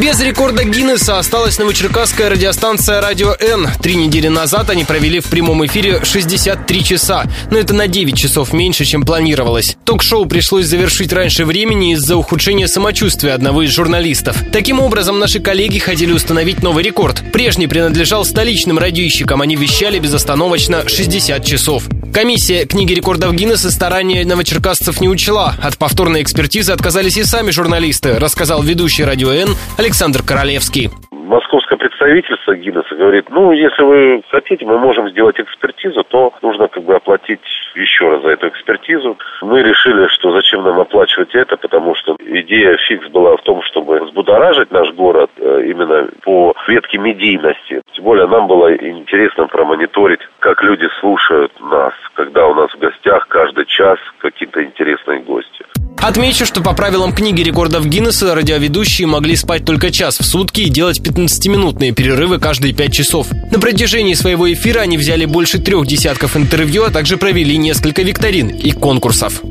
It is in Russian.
Без рекорда Гиннесса осталась новочеркасская радиостанция «Радио Н». Три недели назад они провели в прямом эфире 63 часа, но это на 9 часов меньше, чем планировалось. Ток-шоу пришлось завершить раньше времени из-за ухудшения самочувствия одного из журналистов. Таким образом, наши коллеги хотели установить новый рекорд. Прежний принадлежал столичным радищикам, они вещали безостановочно 60 часов. Комиссия книги рекордов Гиннесса старания новочеркасцев не учла. От повторной экспертизы отказались и сами журналисты, рассказал ведущий «Радио Н» Александр Королевский московское представительство Гиннесса говорит, ну, если вы хотите, мы можем сделать экспертизу, то нужно как бы оплатить еще раз за эту экспертизу. Мы решили, что зачем нам оплачивать это, потому что идея фикс была в том, чтобы взбудоражить наш город э, именно по ветке медийности. Тем более нам было интересно промониторить, как люди слушают нас, когда у нас в гостях каждый час какие-то интересные гости. Отмечу, что по правилам книги рекордов Гиннесса радиоведущие могли спать только час в сутки и делать 15-минутные перерывы каждые 5 часов. На протяжении своего эфира они взяли больше трех десятков интервью, а также провели несколько викторин и конкурсов.